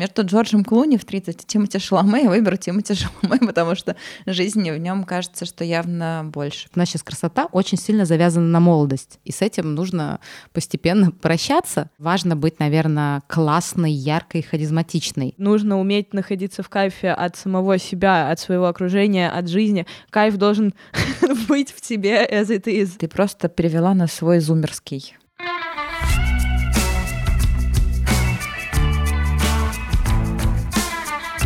между Джорджем Клуни в 30 и Тимоти Шаломе я выберу Тимоти Шаломе, потому что жизни в нем кажется, что явно больше. У нас сейчас красота очень сильно завязана на молодость, и с этим нужно постепенно прощаться. Важно быть, наверное, классной, яркой, харизматичной. Нужно уметь находиться в кайфе от самого себя, от своего окружения, от жизни. Кайф должен быть в тебе as it is. Ты просто перевела на свой зумерский.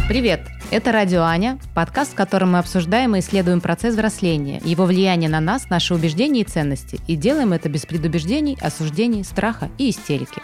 Привет! Это «Радио Аня», подкаст, в котором мы обсуждаем и исследуем процесс взросления, его влияние на нас, наши убеждения и ценности. И делаем это без предубеждений, осуждений, страха и истерики.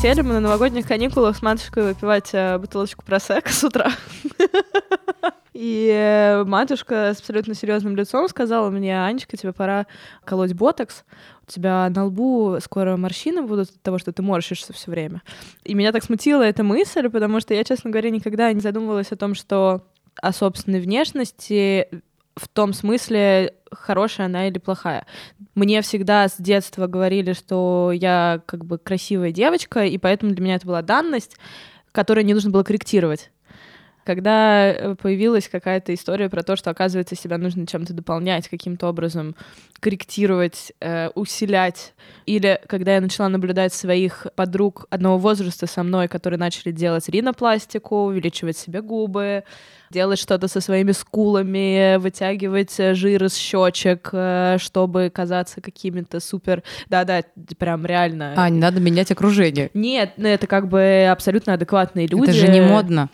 Сели мы на новогодних каникулах с матушкой выпивать э, бутылочку просека с утра. И матушка с абсолютно серьезным лицом сказала мне, Анечка, тебе пора колоть ботокс. У тебя на лбу скоро морщины будут от того, что ты морщишься все время. И меня так смутила эта мысль, потому что я, честно говоря, никогда не задумывалась о том, что о собственной внешности в том смысле, хорошая она или плохая. Мне всегда с детства говорили, что я как бы красивая девочка, и поэтому для меня это была данность, которую не нужно было корректировать когда э, появилась какая-то история про то, что, оказывается, себя нужно чем-то дополнять, каким-то образом корректировать, э, усилять, или когда я начала наблюдать своих подруг одного возраста со мной, которые начали делать ринопластику, увеличивать себе губы, делать что-то со своими скулами, вытягивать жир из щечек, э, чтобы казаться какими-то супер... Да-да, прям реально. А, не надо менять окружение. Нет, ну, это как бы абсолютно адекватные люди. Это же не модно.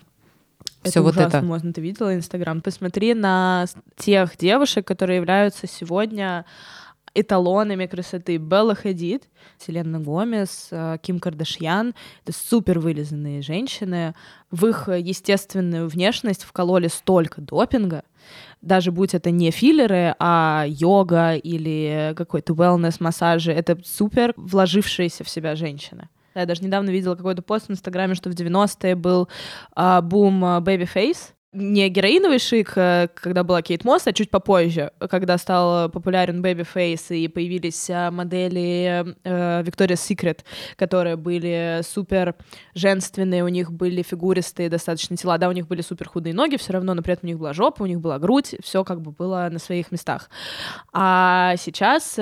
Все вот это. Можно, ты видела Инстаграм? Посмотри на тех девушек, которые являются сегодня эталонами красоты. Белла Хадид, Селена Гомес, э, Ким Кардашьян. Это супер вылизанные женщины. В их естественную внешность вкололи столько допинга, даже будь это не филлеры, а йога или какой-то wellness-массажи, это супер вложившиеся в себя женщины. Я даже недавно видела какой-то пост в Инстаграме, что в 90-е был а, бум а, Babyface, не героиновый шик, э, когда была Кейт Мосс, а чуть попозже, когда стал популярен Babyface и появились э, модели э, Secret, которые были супер женственные, у них были фигуристые достаточно тела, да, у них были супер худые ноги, все равно, но при этом у них была жопа, у них была грудь, все как бы было на своих местах. А сейчас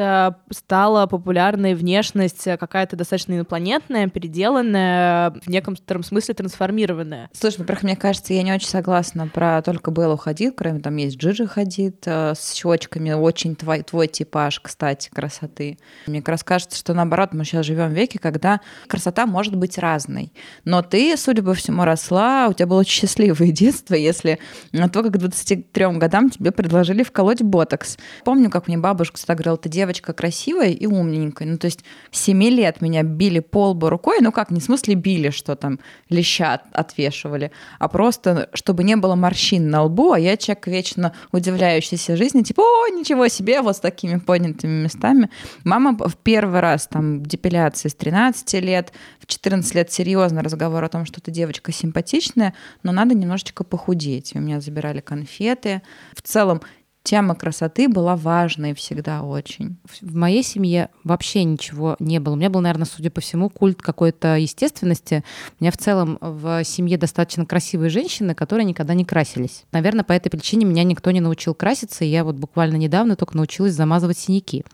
стала популярной внешность какая-то достаточно инопланетная, переделанная, в некотором смысле трансформированная. Слушай, во-первых, мне кажется, я не очень согласна конечно, про только Беллу Хадид, кроме там есть Джиджи Хадид э, с щечками, очень твой, твой типаж, кстати, красоты. Мне как раз кажется, что наоборот, мы сейчас живем в веке, когда красота может быть разной. Но ты, судя по всему, росла, у тебя было очень счастливое детство, если на то, как к 23 годам тебе предложили вколоть ботокс. Помню, как мне бабушка всегда говорила, ты девочка красивая и умненькая. Ну, то есть 7 лет меня били по лбу рукой, ну как, не в смысле били, что там леща отвешивали, а просто, чтобы не было было морщин на лбу, а я человек вечно удивляющийся жизни, типа, о, ничего себе, вот с такими поднятыми местами. Мама в первый раз там депиляции с 13 лет, в 14 лет серьезно разговор о том, что ты девочка симпатичная, но надо немножечко похудеть. У меня забирали конфеты. В целом тема красоты была важной всегда очень. В моей семье вообще ничего не было. У меня был, наверное, судя по всему, культ какой-то естественности. У меня в целом в семье достаточно красивые женщины, которые никогда не красились. Наверное, по этой причине меня никто не научил краситься, и я вот буквально недавно только научилась замазывать синяки.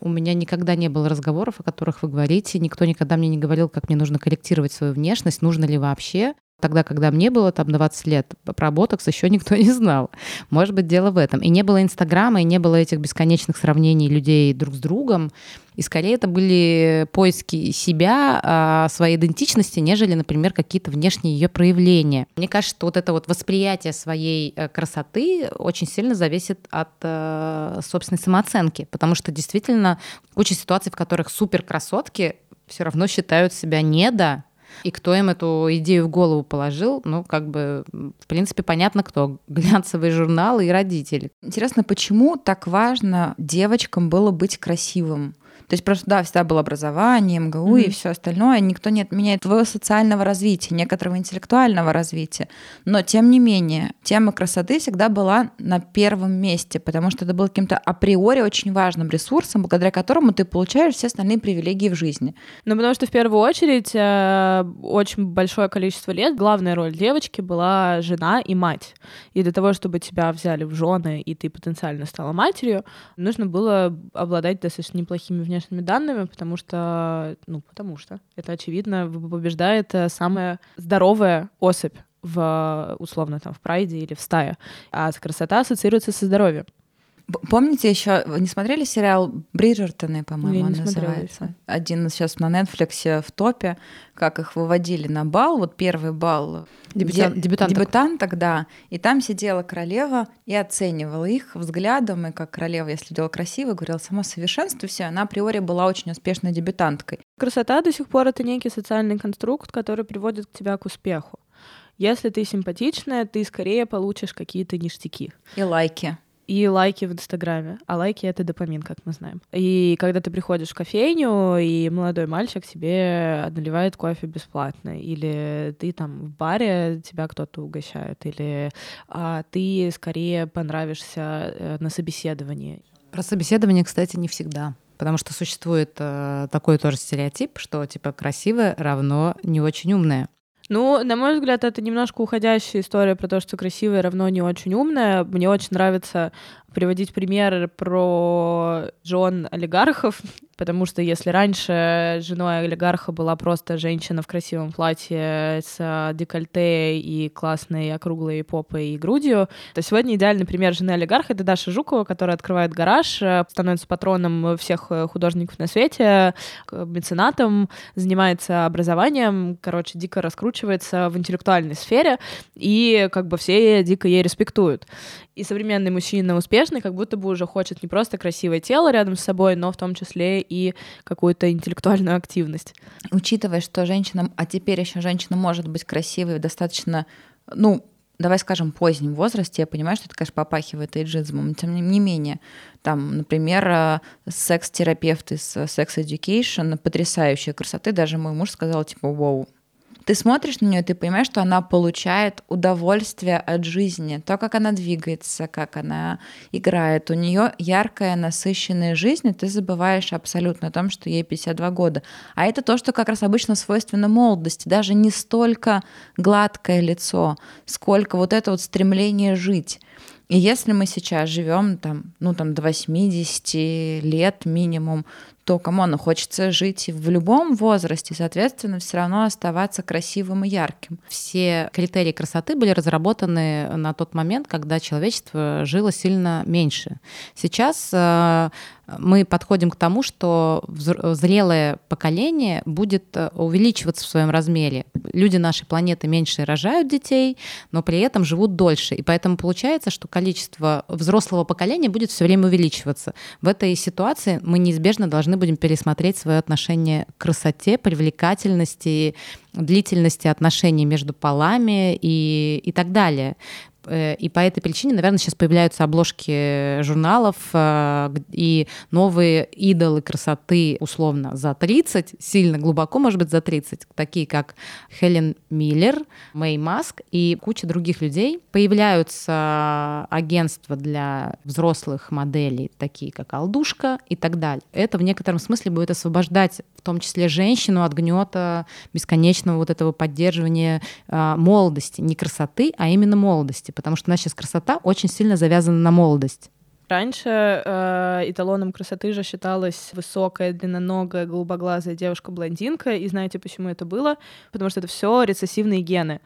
У меня никогда не было разговоров, о которых вы говорите, никто никогда мне не говорил, как мне нужно корректировать свою внешность, нужно ли вообще тогда, когда мне было там 20 лет, про ботокс еще никто не знал. Может быть, дело в этом. И не было Инстаграма, и не было этих бесконечных сравнений людей друг с другом. И скорее это были поиски себя, а, своей идентичности, нежели, например, какие-то внешние ее проявления. Мне кажется, что вот это вот восприятие своей э, красоты очень сильно зависит от э, собственной самооценки, потому что действительно куча ситуаций, в которых супер красотки все равно считают себя недо, и кто им эту идею в голову положил, ну, как бы, в принципе, понятно кто. Глянцевые журналы и родители. Интересно, почему так важно девочкам было быть красивым? То есть просто, да, всегда было образование, МГУ mm-hmm. и все остальное. Никто не отменяет твоего социального развития, некоторого интеллектуального развития. Но, тем не менее, тема красоты всегда была на первом месте, потому что это был каким-то априори очень важным ресурсом, благодаря которому ты получаешь все остальные привилегии в жизни. Ну, потому что в первую очередь э, очень большое количество лет главная роль девочки была жена и мать. И для того, чтобы тебя взяли в жены, и ты потенциально стала матерью, нужно было обладать достаточно неплохими внешними данными, потому что, ну, потому что это очевидно побеждает э, самая здоровая особь в, условно, там, в прайде или в стае. А красота ассоциируется со здоровьем. Помните еще, вы не смотрели сериал Бриджертоны, по-моему, он называется? Один сейчас на Netflix в топе, как их выводили на бал, вот первый бал Дебютан, де, дебютанток. дебютанток, да, и там сидела королева и оценивала их взглядом, и как королева, если делала красиво, говорила сама совершенство, все, она априори была очень успешной дебютанткой. Красота до сих пор это некий социальный конструкт, который приводит тебя к успеху. Если ты симпатичная, ты скорее получишь какие-то ништяки. И лайки и лайки в Инстаграме. А лайки — это допамин, как мы знаем. И когда ты приходишь в кофейню, и молодой мальчик тебе наливает кофе бесплатно, или ты там в баре, тебя кто-то угощает, или а, ты скорее понравишься э, на собеседовании. Про собеседование, кстати, не всегда. Потому что существует э, такой тоже стереотип, что типа красивое равно не очень умное. Ну, на мой взгляд, это немножко уходящая история про то, что красивое равно не очень умное. Мне очень нравится приводить примеры про жен олигархов, потому что если раньше женой олигарха была просто женщина в красивом платье с декольте и классной округлой попой и грудью, то сегодня идеальный пример жены олигарха — это Даша Жукова, которая открывает гараж, становится патроном всех художников на свете, меценатом, занимается образованием, короче, дико раскручивается в интеллектуальной сфере, и как бы все дико ей респектуют. И современный мужчина успешный как будто бы уже хочет не просто красивое тело рядом с собой, но в том числе и какую-то интеллектуальную активность. Учитывая, что женщина, а теперь еще женщина может быть красивой достаточно, ну, давай скажем, позднем возрасте, я понимаю, что это, конечно, попахивает эйджизмом, но тем не менее, там, например, э, секс-терапевт из Sex Education потрясающей красоты, даже мой муж сказал, типа, вау, ты смотришь на нее, ты понимаешь, что она получает удовольствие от жизни, то, как она двигается, как она играет. У нее яркая, насыщенная жизнь, и ты забываешь абсолютно о том, что ей 52 года. А это то, что как раз обычно свойственно молодости. Даже не столько гладкое лицо, сколько вот это вот стремление жить. И если мы сейчас живем там, ну там до 80 лет минимум, то кому оно хочется жить в любом возрасте, соответственно, все равно оставаться красивым и ярким. Все критерии красоты были разработаны на тот момент, когда человечество жило сильно меньше. Сейчас э, мы подходим к тому, что зрелое поколение будет э, увеличиваться в своем размере. Люди нашей планеты меньше рожают детей, но при этом живут дольше. И поэтому получается, что количество взрослого поколения будет все время увеличиваться. В этой ситуации мы неизбежно должны будем пересмотреть свое отношение к красоте, привлекательности, длительности отношений между полами и, и так далее. Э, и по этой причине, наверное, сейчас появляются обложки журналов э, и новые идолы красоты условно за 30, сильно глубоко, может быть, за 30, такие как Хелен Миллер, Мэй Маск и куча других людей. Появляются агентства для взрослых моделей, такие как Алдушка и так далее. Это в некотором смысле будет освобождать в том числе женщину от гнета бесконечного вот этого поддерживания э, молодости, не красоты, а именно молодости потому что нас сейчас красота очень сильно завязана на молодость. Раньше э, эталоном красоты же считалась высокая, длинноногая, голубоглазая девушка-блондинка. И знаете, почему это было? Потому что это все рецессивные гены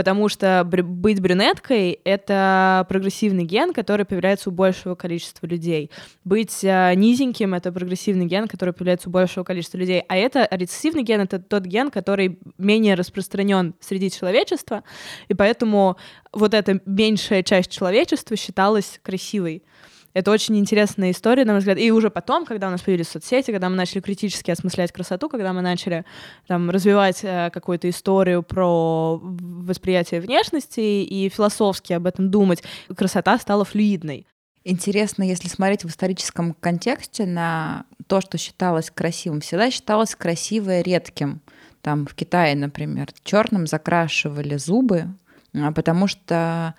потому что быть брюнеткой — это прогрессивный ген, который появляется у большего количества людей. Быть э, низеньким — это прогрессивный ген, который появляется у большего количества людей. А это рецессивный ген — это тот ген, который менее распространен среди человечества, и поэтому вот эта меньшая часть человечества считалась красивой. Это очень интересная история, на мой взгляд. И уже потом, когда у нас появились соцсети, когда мы начали критически осмыслять красоту, когда мы начали там, развивать э, какую-то историю про восприятие внешности и философски об этом думать, красота стала флюидной. Интересно, если смотреть в историческом контексте на то, что считалось красивым, всегда считалось красивое редким. Там в Китае, например, черным закрашивали зубы, а, потому что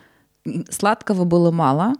сладкого было мало,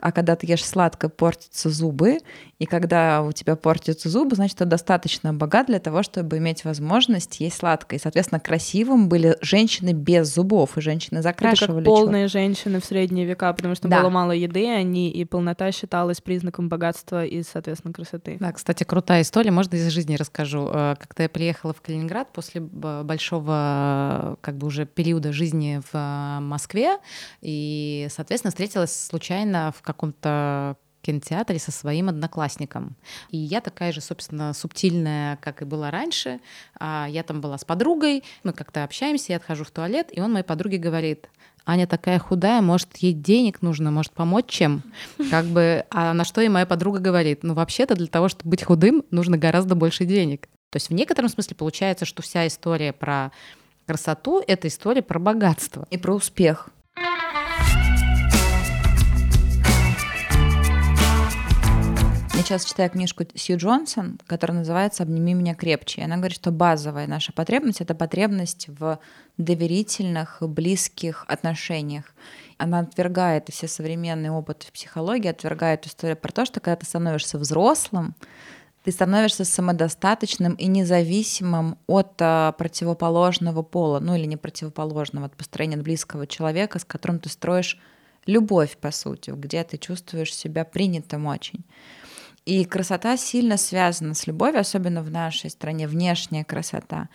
а когда ты ешь сладко, портятся зубы, и когда у тебя портятся зубы, значит, ты достаточно богат для того, чтобы иметь возможность есть сладкое. И, соответственно, красивым были женщины без зубов, и женщины закрашивали. Это как полные женщины в средние века, потому что да. было мало еды, они и полнота считалась признаком богатства и, соответственно, красоты. Да, кстати, крутая история, можно из жизни расскажу. Э, как-то я приехала в Калининград после большого, как бы уже периода жизни в э, Москве, и, соответственно, встретилась случайно в каком-то кинотеатре со своим одноклассником. И я такая же, собственно, субтильная, как и была раньше. А я там была с подругой, мы как-то общаемся, я отхожу в туалет, и он моей подруге говорит, Аня такая худая, может, ей денег нужно, может, помочь чем? Как бы, а на что и моя подруга говорит, ну, вообще-то для того, чтобы быть худым, нужно гораздо больше денег. То есть в некотором смысле получается, что вся история про красоту — это история про богатство. И про успех. Сейчас читаю книжку Сью Джонсон, которая называется «Обними меня крепче». И она говорит, что базовая наша потребность — это потребность в доверительных, близких отношениях. Она отвергает все современные опыты в психологии, отвергает историю про то, что когда ты становишься взрослым, ты становишься самодостаточным и независимым от а, противоположного пола, ну или не противоположного, от построения близкого человека, с которым ты строишь любовь, по сути, где ты чувствуешь себя принятым очень. И красота сильно связана с любовью, особенно в нашей стране, внешняя красота.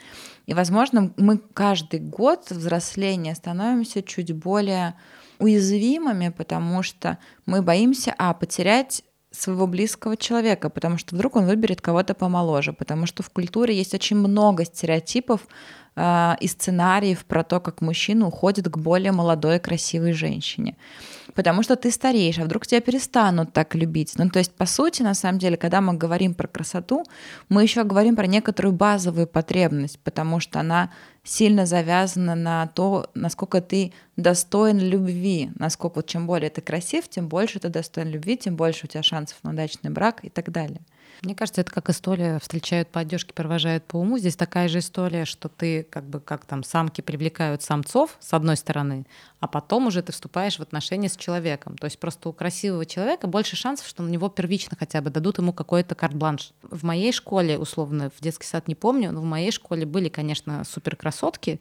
И, возможно, мы каждый год взросления становимся чуть более уязвимыми, потому что мы боимся, а, потерять своего близкого человека, потому что вдруг он выберет кого-то помоложе, потому что в культуре есть очень много стереотипов э, и сценариев про то, как мужчина уходит к более молодой красивой женщине потому что ты стареешь, а вдруг тебя перестанут так любить. Ну, то есть, по сути, на самом деле, когда мы говорим про красоту, мы еще говорим про некоторую базовую потребность, потому что она сильно завязана на то, насколько ты достоин любви, насколько вот чем более ты красив, тем больше ты достоин любви, тем больше у тебя шансов на удачный брак и так далее. Мне кажется, это как история «встречают по одежке, провожают по уму». Здесь такая же история, что ты как бы как там самки привлекают самцов с одной стороны, а потом уже ты вступаешь в отношения с человеком. То есть просто у красивого человека больше шансов, что на него первично хотя бы дадут ему какой-то карт-бланш. В моей школе, условно, в детский сад не помню, но в моей школе были, конечно, суперкрасотки,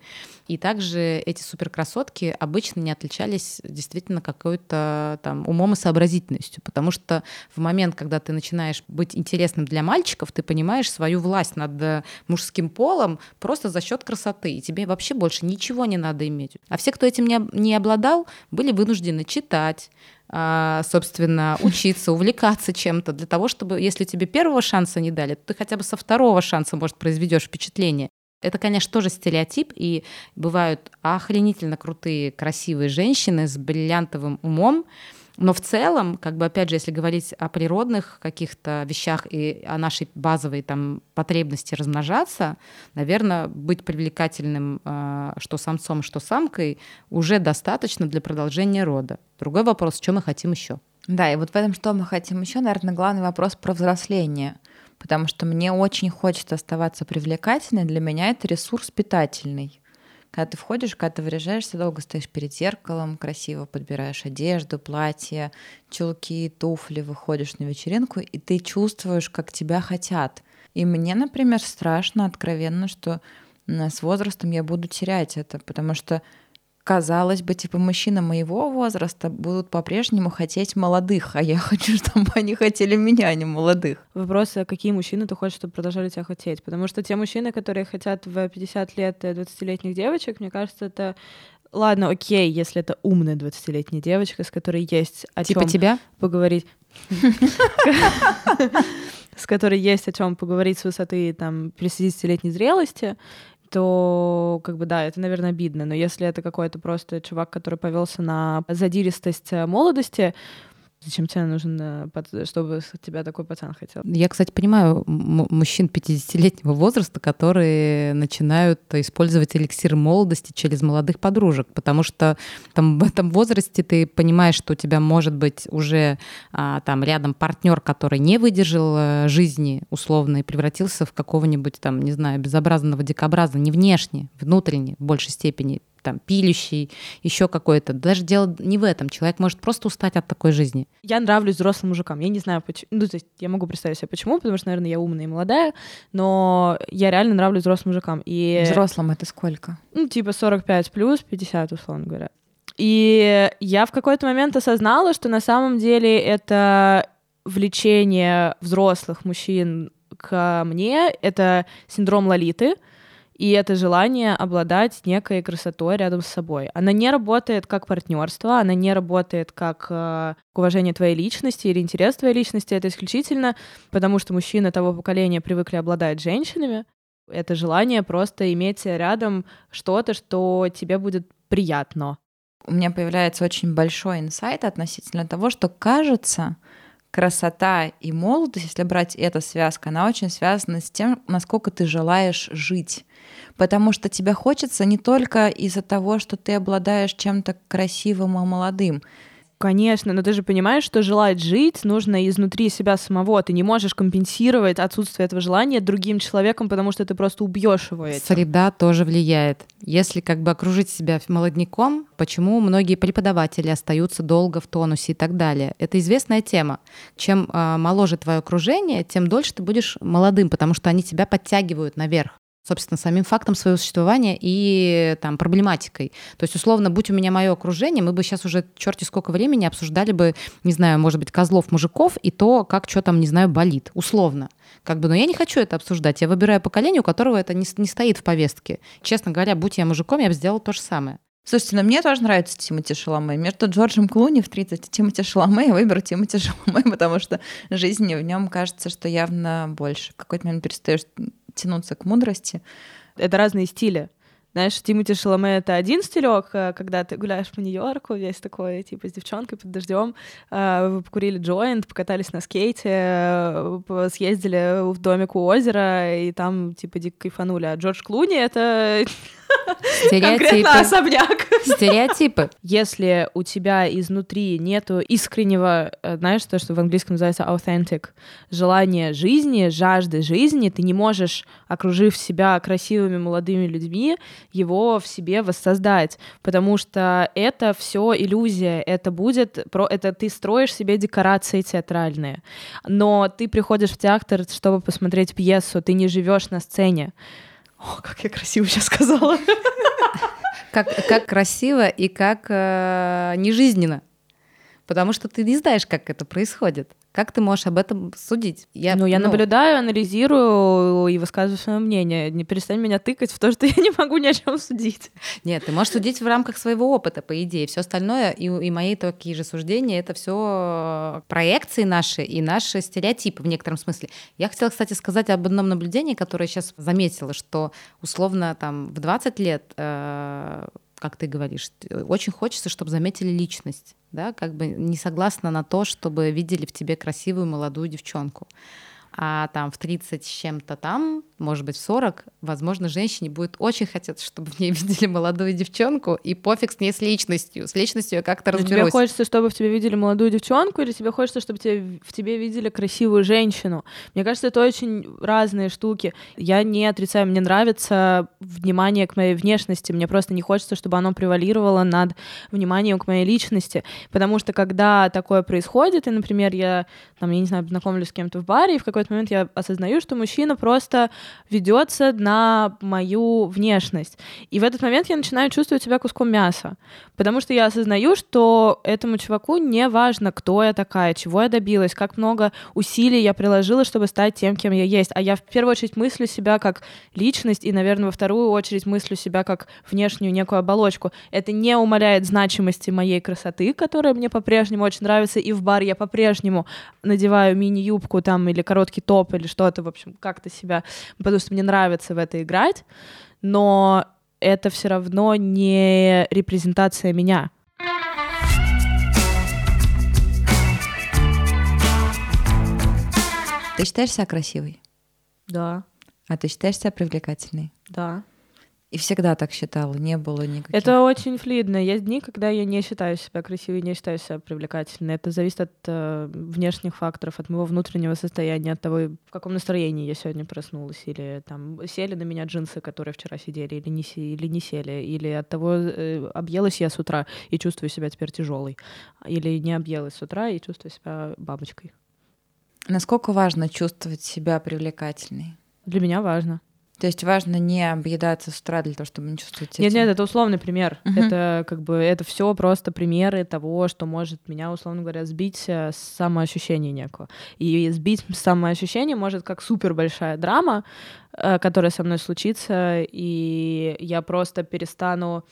и также эти суперкрасотки обычно не отличались действительно какой-то там умом и сообразительностью, потому что в момент, когда ты начинаешь быть интересным для мальчиков, ты понимаешь свою власть над э, мужским полом просто за счет красоты, и тебе вообще больше ничего не надо иметь. А все, кто этим не не обладал, были вынуждены читать, а, собственно, учиться, увлекаться чем-то для того, чтобы, если тебе первого шанса не дали, то ты хотя бы со второго шанса, может, произведешь впечатление. Это, конечно, тоже стереотип, и бывают охренительно крутые, красивые женщины с бриллиантовым умом, но в целом, как бы опять же, если говорить о природных каких-то вещах и о нашей базовой там потребности размножаться, наверное, быть привлекательным э, что самцом, что самкой уже достаточно для продолжения рода. Другой вопрос, что мы хотим еще. Да, и вот в этом, что мы хотим еще, наверное, главный вопрос про взросление. Потому что мне очень хочется оставаться привлекательной, для меня это ресурс питательный. Когда ты входишь, когда ты выряжаешься, долго стоишь перед зеркалом, красиво подбираешь одежду, платье, чулки, туфли, выходишь на вечеринку, и ты чувствуешь, как тебя хотят. И мне, например, страшно, откровенно, что с возрастом я буду терять это, потому что казалось бы, типа, мужчины моего возраста будут по-прежнему хотеть молодых, а я хочу, чтобы они хотели меня, а не молодых. Вопрос, а какие мужчины ты хочешь, чтобы продолжали тебя хотеть? Потому что те мужчины, которые хотят в 50 лет 20-летних девочек, мне кажется, это Ладно, окей, если это умная 20-летняя девочка, с которой есть о типа чем тебя? поговорить. С которой есть о чем поговорить с высоты там 50-летней зрелости, то как бы да, это, наверное, обидно. Но если это какой-то просто чувак, который повелся на задиристость э, молодости, Зачем тебе нужен, э, чтобы тебя такой пацан хотел? Я, кстати, понимаю мужчин 50-летнего возраста, которые начинают использовать эликсир молодости через молодых подружек, потому что там, в этом возрасте ты понимаешь, что у тебя может быть уже а, там рядом партнер, который не выдержал э, жизни условно и превратился в какого-нибудь там, не знаю, безобразного дикобраза, не внешне, внутренне в большей степени там, пилющий, еще какой-то. Даже дело не в этом. Человек может просто устать от такой жизни. Я нравлюсь взрослым мужикам. Я не знаю, почему. Ну, то есть я могу представить себе почему, потому что, наверное, я умная и молодая, но я реально нравлюсь взрослым мужикам. И... Взрослым это сколько? Ну, типа 45 плюс, 50, условно говоря. И я в какой-то момент осознала, что на самом деле это влечение взрослых мужчин к мне, это синдром Лолиты, и это желание обладать некой красотой рядом с собой. Она не работает как партнерство, она не работает как э, уважение твоей личности или интерес твоей личности. Это исключительно потому, что мужчины того поколения привыкли обладать женщинами. Это желание просто иметь рядом что-то, что тебе будет приятно. У меня появляется очень большой инсайт относительно того, что кажется, красота и молодость, если брать эту связку, она очень связана с тем, насколько ты желаешь жить потому что тебе хочется не только из-за того, что ты обладаешь чем-то красивым и молодым. Конечно, но ты же понимаешь, что желать жить нужно изнутри себя самого. Ты не можешь компенсировать отсутствие этого желания другим человеком, потому что ты просто убьешь его этим. Среда тоже влияет. Если как бы окружить себя молодняком, почему многие преподаватели остаются долго в тонусе и так далее. Это известная тема. Чем э, моложе твое окружение, тем дольше ты будешь молодым, потому что они тебя подтягивают наверх собственно, самим фактом своего существования и там проблематикой. То есть, условно, будь у меня мое окружение, мы бы сейчас уже черти сколько времени обсуждали бы, не знаю, может быть, козлов, мужиков и то, как что там, не знаю, болит, условно. Как бы, но я не хочу это обсуждать. Я выбираю поколение, у которого это не, не стоит в повестке. Честно говоря, будь я мужиком, я бы сделала то же самое. Слушайте, но ну мне тоже нравится Тимоти Шаломе. Между Джорджем Клуни в 30 и Тимоти Шаломе я выберу Тимоти Шаломе, потому что жизни в нем кажется, что явно больше. В какой-то момент перестаешь тянуться к мудрости. Это разные стили. Знаешь, Тимати Шаломе — это один стилек, э, когда ты гуляешь по Нью-Йорку, весь такой, типа, с девчонкой под дождем, э, вы покурили джойнт, покатались на скейте, э, съездили в домик у озера, и там, типа, дико кайфанули. А Джордж Клуни — это Стереотипы. особняк. Стереотипы. Если у тебя изнутри нету искреннего, э, знаешь, то, что в английском называется authentic, желания жизни, жажды жизни, ты не можешь, окружив себя красивыми молодыми людьми, его в себе воссоздать, потому что это все иллюзия, это будет, про, это ты строишь себе декорации театральные, но ты приходишь в театр, чтобы посмотреть пьесу, ты не живешь на сцене. О, как я красиво сейчас сказала. Как, как красиво и как э, нежизненно. Потому что ты не знаешь, как это происходит. Как ты можешь об этом судить? Я, ну, я ну... наблюдаю, анализирую и высказываю свое мнение. Не перестань меня тыкать в то, что я не могу ни о чем судить. Нет, ты можешь судить в рамках своего опыта, по идее. Все остальное и, и мои такие же суждения это все проекции наши и наши стереотипы в некотором смысле. Я хотела, кстати, сказать об одном наблюдении, которое я сейчас заметила, что условно там в 20 лет э, как ты говоришь, очень хочется, чтобы заметили личность, да, как бы не согласна на то, чтобы видели в тебе красивую молодую девчонку а там в 30 с чем-то там, может быть, в 40, возможно, женщине будет очень хотеться, чтобы в ней видели молодую девчонку, и пофиг с ней с личностью. С личностью я как-то разберусь. Тебе хочется, чтобы в тебе видели молодую девчонку, или тебе хочется, чтобы тебе, в тебе видели красивую женщину? Мне кажется, это очень разные штуки. Я не отрицаю, мне нравится внимание к моей внешности, мне просто не хочется, чтобы оно превалировало над вниманием к моей личности, потому что когда такое происходит, и, например, я, там, я не знаю, знакомлюсь с кем-то в баре, и в какой какой-то момент я осознаю, что мужчина просто ведется на мою внешность. И в этот момент я начинаю чувствовать себя куском мяса, потому что я осознаю, что этому чуваку не важно, кто я такая, чего я добилась, как много усилий я приложила, чтобы стать тем, кем я есть. А я в первую очередь мыслю себя как личность, и, наверное, во вторую очередь мыслю себя как внешнюю некую оболочку. Это не умаляет значимости моей красоты, которая мне по-прежнему очень нравится, и в бар я по-прежнему надеваю мини-юбку там или короткий четкий топ или что-то, в общем, как-то себя, потому что мне нравится в это играть, но это все равно не репрезентация меня. Ты считаешь себя красивой? Да. А ты считаешь себя привлекательной? Да. И всегда так считала, не было никаких... Это очень флюидно. Есть дни, когда я не считаю себя красивой, не считаю себя привлекательной. Это зависит от э, внешних факторов, от моего внутреннего состояния, от того, в каком настроении я сегодня проснулась, или там сели на меня джинсы, которые вчера сидели, или не, или не сели, или от того, э, объелась я с утра и чувствую себя теперь тяжелой, или не объелась с утра и чувствую себя бабочкой. Насколько важно чувствовать себя привлекательной? Для меня важно. То есть важно не объедаться с утра для того, чтобы не чувствовать себя... Нет, нет, это условный пример. Мгм. Это как бы это все просто примеры того, что может меня, условно говоря, сбить э, с самоощущения некого. И сбить с самоощущения может как супер большая драма, э, которая со мной случится, и я просто перестану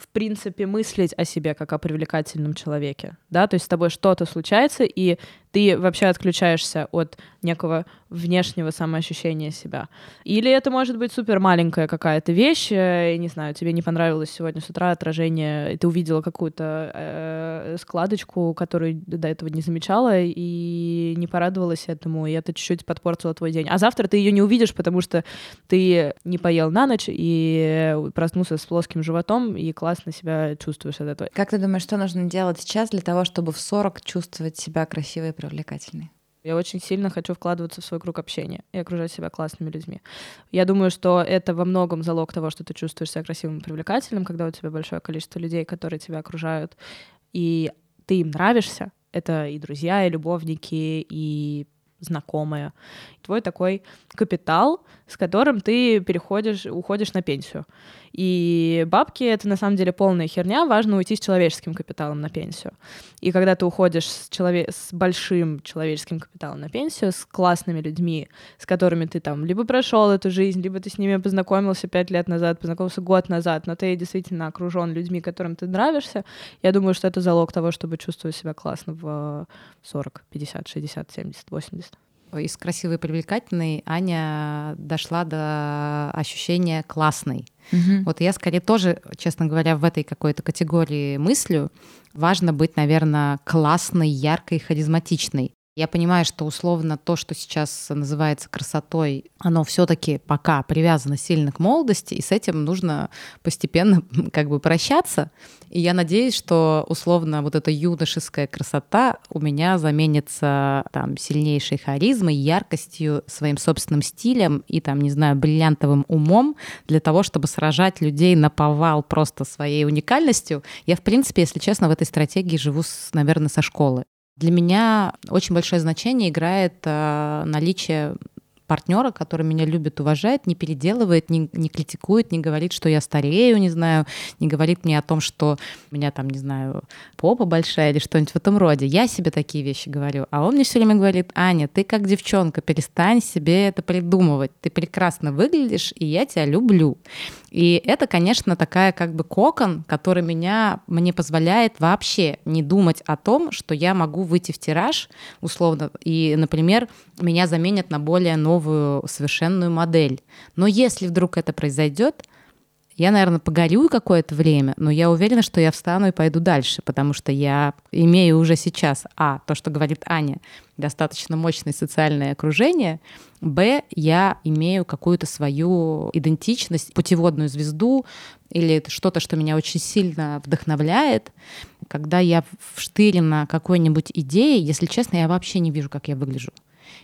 в принципе мыслить о себе как о привлекательном человеке, да, то есть с тобой что-то случается, и ты вообще отключаешься от некого внешнего самоощущения себя. Или это может быть супер маленькая какая-то вещь, э, не знаю, тебе не понравилось сегодня с утра отражение, и ты увидела какую-то э, складочку, которую до этого не замечала, и не порадовалась этому, и это чуть-чуть подпортило твой день. А завтра ты ее не увидишь, потому что ты не поел на ночь и проснулся с плоским животом, и классно себя чувствуешь от этого. Как ты думаешь, что нужно делать сейчас для того, чтобы в 40 чувствовать себя красивой и привлекательной? Я очень сильно хочу вкладываться в свой круг общения и окружать себя классными людьми. Я думаю, что это во многом залог того, что ты чувствуешь себя красивым и привлекательным, когда у тебя большое количество людей, которые тебя окружают, и ты им нравишься. Это и друзья, и любовники, и знакомые. Твой такой капитал, с которым ты переходишь, уходишь на пенсию. И бабки — это на самом деле полная херня, важно уйти с человеческим капиталом на пенсию. И когда ты уходишь с, челове- с большим человеческим капиталом на пенсию, с классными людьми, с которыми ты там либо прошел эту жизнь, либо ты с ними познакомился пять лет назад, познакомился год назад, но ты действительно окружен людьми, которым ты нравишься, я думаю, что это залог того, чтобы чувствовать себя классно в 40, 50, 60, 70, 80. Из красивой и привлекательной Аня дошла до ощущения классной. Вот я скорее тоже, честно говоря, в этой какой-то категории мыслю. Важно быть, наверное, классной, яркой, харизматичной. Я понимаю, что условно то, что сейчас называется красотой, оно все-таки пока привязано сильно к молодости, и с этим нужно постепенно как бы прощаться. И я надеюсь, что условно вот эта юношеская красота у меня заменится там сильнейшей харизмой, яркостью, своим собственным стилем и там, не знаю, бриллиантовым умом для того, чтобы сражать людей на повал просто своей уникальностью. Я, в принципе, если честно, в этой стратегии живу, наверное, со школы. Для меня очень большое значение играет э, наличие партнера, который меня любит, уважает, не переделывает, не, не критикует, не говорит, что я старею, не знаю, не говорит мне о том, что у меня там, не знаю, попа большая или что-нибудь в этом роде. Я себе такие вещи говорю. А он мне все время говорит, Аня, ты как девчонка, перестань себе это придумывать. Ты прекрасно выглядишь, и я тебя люблю. И это, конечно, такая как бы кокон, который меня, мне позволяет вообще не думать о том, что я могу выйти в тираж, условно, и, например, меня заменят на более новую совершенную модель. Но если вдруг это произойдет, я, наверное, погорю какое-то время, но я уверена, что я встану и пойду дальше, потому что я имею уже сейчас, а, то, что говорит Аня, достаточно мощное социальное окружение, б, я имею какую-то свою идентичность, путеводную звезду или что-то, что меня очень сильно вдохновляет. Когда я вштырена какой-нибудь идеей, если честно, я вообще не вижу, как я выгляжу.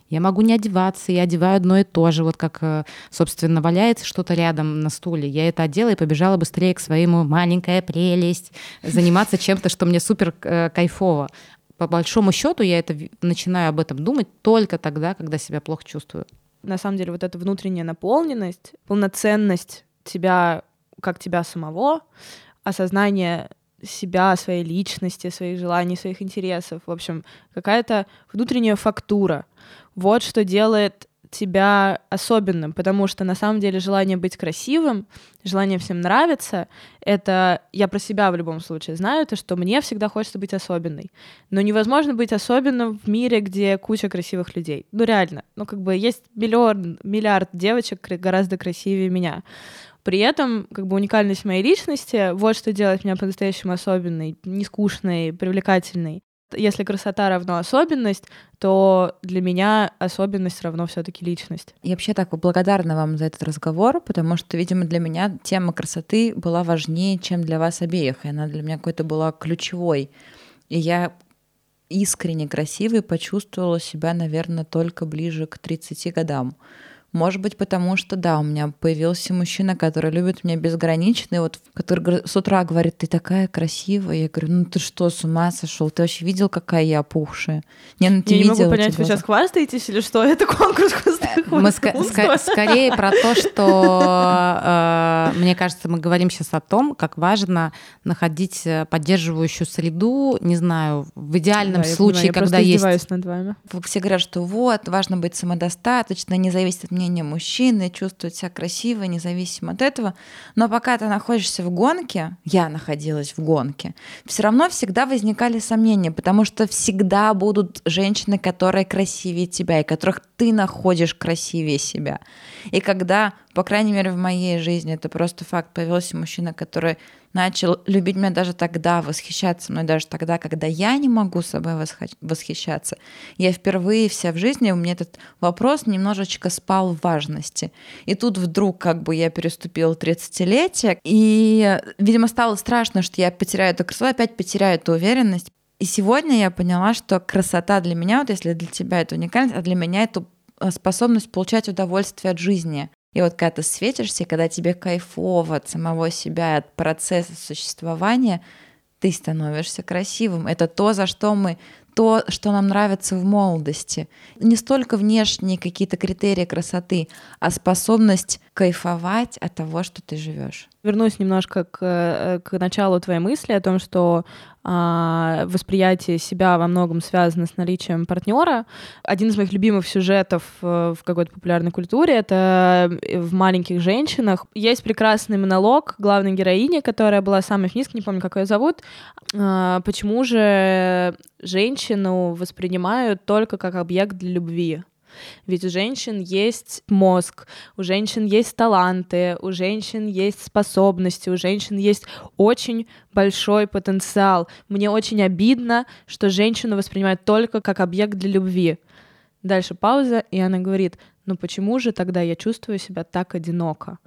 Я могу не одеваться, я одеваю одно и то же, вот как, э, собственно, валяется что-то рядом на стуле. Я это одела и побежала быстрее к своему маленькая прелесть, заниматься чем-то, что мне супер э, кайфово. По большому счету я это начинаю об этом думать только тогда, когда себя плохо чувствую. на самом деле вот эта внутренняя наполненность, полноценность тебя как тебя самого, осознание себя, своей личности, своих желаний, своих интересов, в общем, какая-то внутренняя фактура. Вот что делает тебя особенным, потому что на самом деле желание быть красивым, желание всем нравиться, это я про себя в любом случае знаю, это что мне всегда хочется быть особенной. Но невозможно быть особенным в мире, где куча красивых людей. Ну реально, ну как бы есть миллион, миллиард девочек гораздо красивее меня. При этом, как бы, уникальность моей личности, вот что делает меня по-настоящему особенной, нескучной, привлекательной. Если красота равно особенность, то для меня особенность равно все-таки личность. Я вообще так благодарна вам за этот разговор, потому что, видимо, для меня тема красоты была важнее, чем для вас обеих. И она для меня какой-то была ключевой. И я искренне красивой почувствовала себя, наверное, только ближе к 30 годам. Может быть, потому что, да, у меня появился мужчина, который любит меня безгранично, и вот который с утра говорит, ты такая красивая. Я говорю, ну ты что, с ума сошел? Ты вообще видел, какая я опухшая? Не, ну, ты я не могу понять, вы сейчас хвастаетесь или что? Это конкурс Мы ск- скорее про то, что, э, мне кажется, мы говорим сейчас о том, как важно находить э, поддерживающую среду, не знаю, в идеальном случае, когда есть... Все говорят, что вот, важно быть самодостаточно, не зависеть от мнения мужчины, чувствовать себя красиво, независимо от этого. Но пока ты находишься в гонке, я находилась в гонке, все равно всегда возникали сомнения, потому что всегда будут женщины, которые красивее тебя, и которых ты находишь красивее себя. И когда, по крайней мере, в моей жизни, это просто факт, появился мужчина, который начал любить меня даже тогда, восхищаться мной даже тогда, когда я не могу собой восхищаться. Я впервые вся в жизни, у меня этот вопрос немножечко спал в важности. И тут вдруг как бы я переступила 30-летие, и, видимо, стало страшно, что я потеряю эту красоту, опять потеряю эту уверенность. И сегодня я поняла, что красота для меня, вот если для тебя это уникальность, а для меня это э, способность получать удовольствие от жизни. И вот когда ты светишься, когда тебе кайфово от самого себя, от процесса существования, ты становишься красивым. Это то, за что мы то, что нам нравится в молодости. Не столько внешние какие-то критерии красоты, а способность кайфовать от того, что ты живешь. Вернусь немножко к, э, к началу твоей мысли о том, что а, восприятие себя во многом связано с наличием партнера. Один из моих любимых сюжетов э, в какой-то популярной культуре это э, в маленьких женщинах. Есть прекрасный монолог главной героини, которая была самой феминисткой, не помню, как ее зовут. А, почему же женщину воспринимают только как объект для любви? Ведь у женщин есть мозг, у женщин есть таланты, у женщин есть способности, у женщин есть очень большой потенциал. Мне очень обидно, что женщину воспринимают только как объект для любви. Дальше пауза, и она говорит, ну почему же тогда я чувствую себя так одиноко?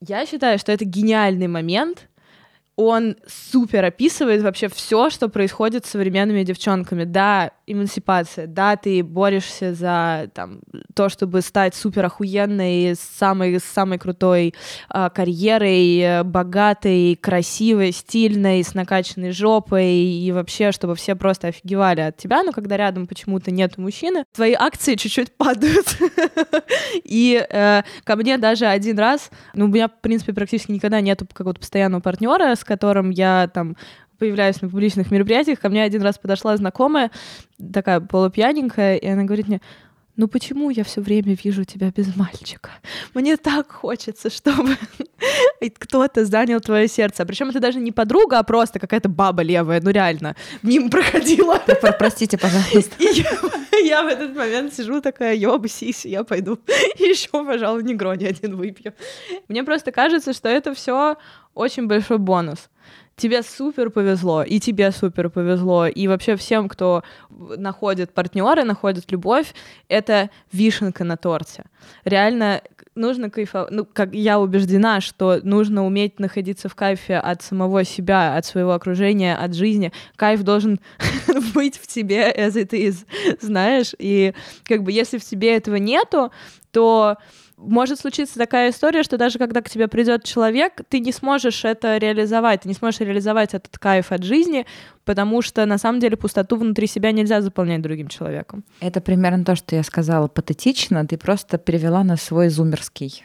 Я считаю, что это гениальный момент, он супер описывает вообще все, что происходит с современными девчонками. Да, эмансипация, да, ты борешься за там, то, чтобы стать супер охуенной, самой, самой крутой э, карьерой, богатой, красивой, стильной, с накачанной жопой, и вообще, чтобы все просто офигевали от тебя, но когда рядом почему-то нет мужчины, твои акции чуть-чуть падают. И э, ко мне даже один раз, ну, у меня, в принципе, практически никогда нету какого-то постоянного партнера, с которым я там появляюсь на публичных мероприятиях, ко мне один раз подошла знакомая, такая полупьяненькая, и она говорит мне, ну почему я все время вижу тебя без мальчика? Мне так хочется, чтобы кто-то занял твое сердце. Причем это даже не подруга, а просто какая-то баба левая, ну реально, мимо проходила. Простите, пожалуйста. И я, я в этот момент сижу такая, ёба, сись, я пойду еще, пожалуй, негрони один выпью. Мне просто кажется, что это все очень большой бонус тебе супер повезло, и тебе супер повезло, и вообще всем, кто находит партнера, находит любовь, это вишенка на торте. Реально нужно кайфовать, ну, как я убеждена, что нужно уметь находиться в кайфе от самого себя, от своего окружения, от жизни. Кайф должен быть в тебе as it is, знаешь, и как бы если в тебе этого нету, то может случиться такая история, что даже когда к тебе придет человек, ты не сможешь это реализовать, ты не сможешь реализовать этот кайф от жизни, потому что на самом деле пустоту внутри себя нельзя заполнять другим человеком. Это примерно то, что я сказала патетично, ты просто перевела на свой зумерский.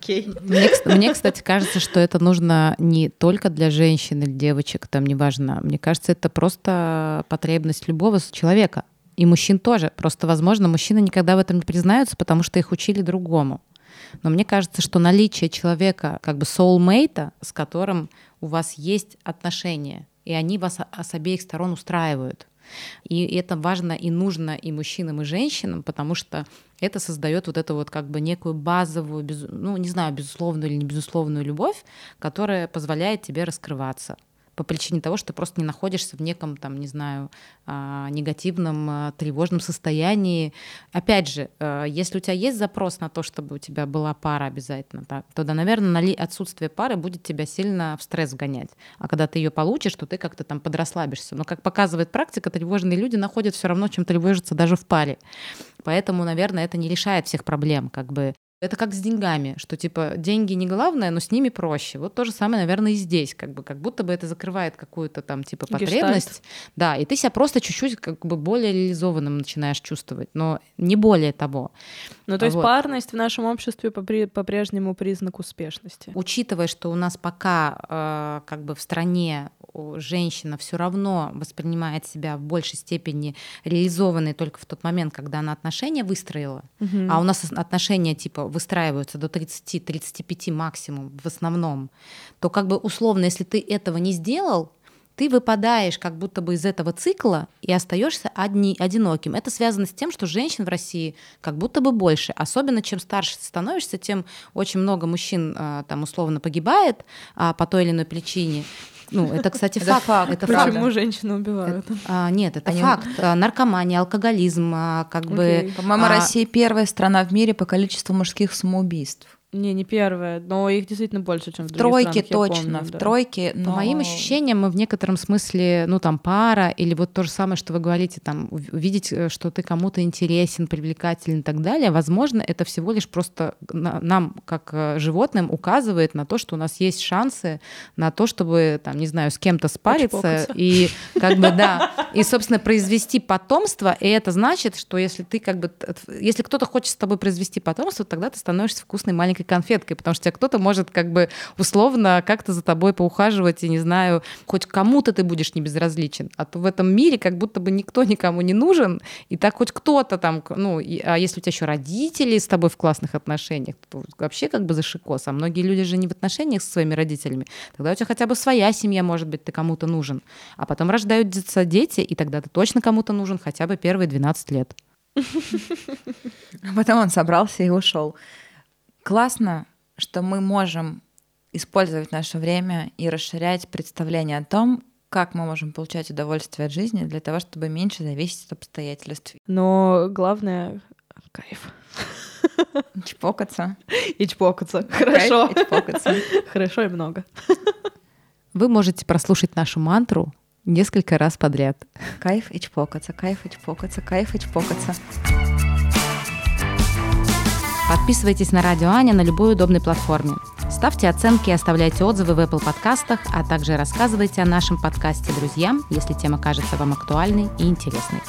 Okay. Мне, мне, кстати, кажется, что это нужно не только для женщин или девочек, там неважно. Мне кажется, это просто потребность любого человека. И мужчин тоже. Просто, возможно, мужчины никогда в этом не признаются, потому что их учили другому. Но мне кажется, что наличие человека, как бы soulmate, с которым у вас есть отношения, и они вас с обеих сторон устраивают. И это важно и нужно и мужчинам, и женщинам, потому что это создает вот эту вот как бы некую базовую, ну не знаю, безусловную или не безусловную любовь, которая позволяет тебе раскрываться по причине того, что ты просто не находишься в неком, там, не знаю, а, негативном, а, тревожном состоянии. Опять же, э, если у тебя есть запрос на то, чтобы у тебя была пара обязательно, да, то, да, наверное, отсутствие пары будет тебя сильно в стресс гонять. А когда ты ее получишь, то ты как-то там подрасслабишься. Но, как показывает практика, тревожные люди находят все равно, чем тревожиться даже в паре. Поэтому, наверное, это не решает всех проблем. Как бы это как с деньгами, что типа деньги не главное, но с ними проще. Вот то же самое, наверное, и здесь, как бы, как будто бы это закрывает какую-то там типа потребность. Гештальт. Да, и ты себя просто чуть-чуть как бы более реализованным начинаешь чувствовать, но не более того. Ну то есть вот. парность в нашем обществе по-прежнему признак успешности. Учитывая, что у нас пока э, как бы в стране женщина все равно воспринимает себя в большей степени реализованной только в тот момент, когда она отношения выстроила, угу. а у нас отношения типа выстраиваются до 30-35 максимум в основном, то как бы условно, если ты этого не сделал, ты выпадаешь как будто бы из этого цикла и остаешься одни, одиноким. Это связано с тем, что женщин в России как будто бы больше. Особенно чем старше ты становишься, тем очень много мужчин а, там условно погибает а, по той или иной причине. Ну, это, кстати, факт. факт. Это Почему факт. женщины убивают? Это, а, нет, это Они... факт. А, наркомания, алкоголизм, а, как okay. бы. По-моему, а... Россия первая страна в мире по количеству мужских самоубийств. Не, не первая, но их действительно больше, чем в, в тройке странах, точно, помню, в да. тройке. Но... По моим ощущениям, мы в некотором смысле, ну там пара или вот то же самое, что вы говорите, там увидеть, э, что ты кому-то интересен, привлекателен и так далее. Возможно, это всего лишь просто нам как э, животным указывает на то, что у нас есть шансы на то, чтобы там, не знаю, с кем-то спариться и как бы да, и собственно произвести потомство. И это значит, что если ты как бы, если кто-то хочет с тобой произвести потомство, тогда ты становишься вкусной маленькой маленькой конфеткой, потому что тебя кто-то может как бы условно как-то за тобой поухаживать, и не знаю, хоть кому-то ты будешь не безразличен. А то в этом мире как будто бы никто никому не нужен, и так хоть кто-то там, ну, и, а если у тебя еще родители с тобой в классных отношениях, то вообще как бы зашикос. А многие люди же не в отношениях со своими родителями. Тогда у тебя хотя бы своя семья, может быть, ты кому-то нужен. А потом рождаются дети, и тогда ты точно кому-то нужен хотя бы первые 12 лет. А потом он собрался и ушел классно, что мы можем использовать наше время и расширять представление о том, как мы можем получать удовольствие от жизни для того, чтобы меньше зависеть от обстоятельств. Но главное — кайф. Чпокаться. И чпокаться. Хорошо. Кайф и чпокаться. Хорошо и много. Вы можете прослушать нашу мантру несколько раз подряд. Кайф и чпокаться, кайф и чпокаться, кайф и чпокаться. Подписывайтесь на Радио Аня на любой удобной платформе. Ставьте оценки и оставляйте отзывы в Apple подкастах, а также рассказывайте о нашем подкасте друзьям, если тема кажется вам актуальной и интересной.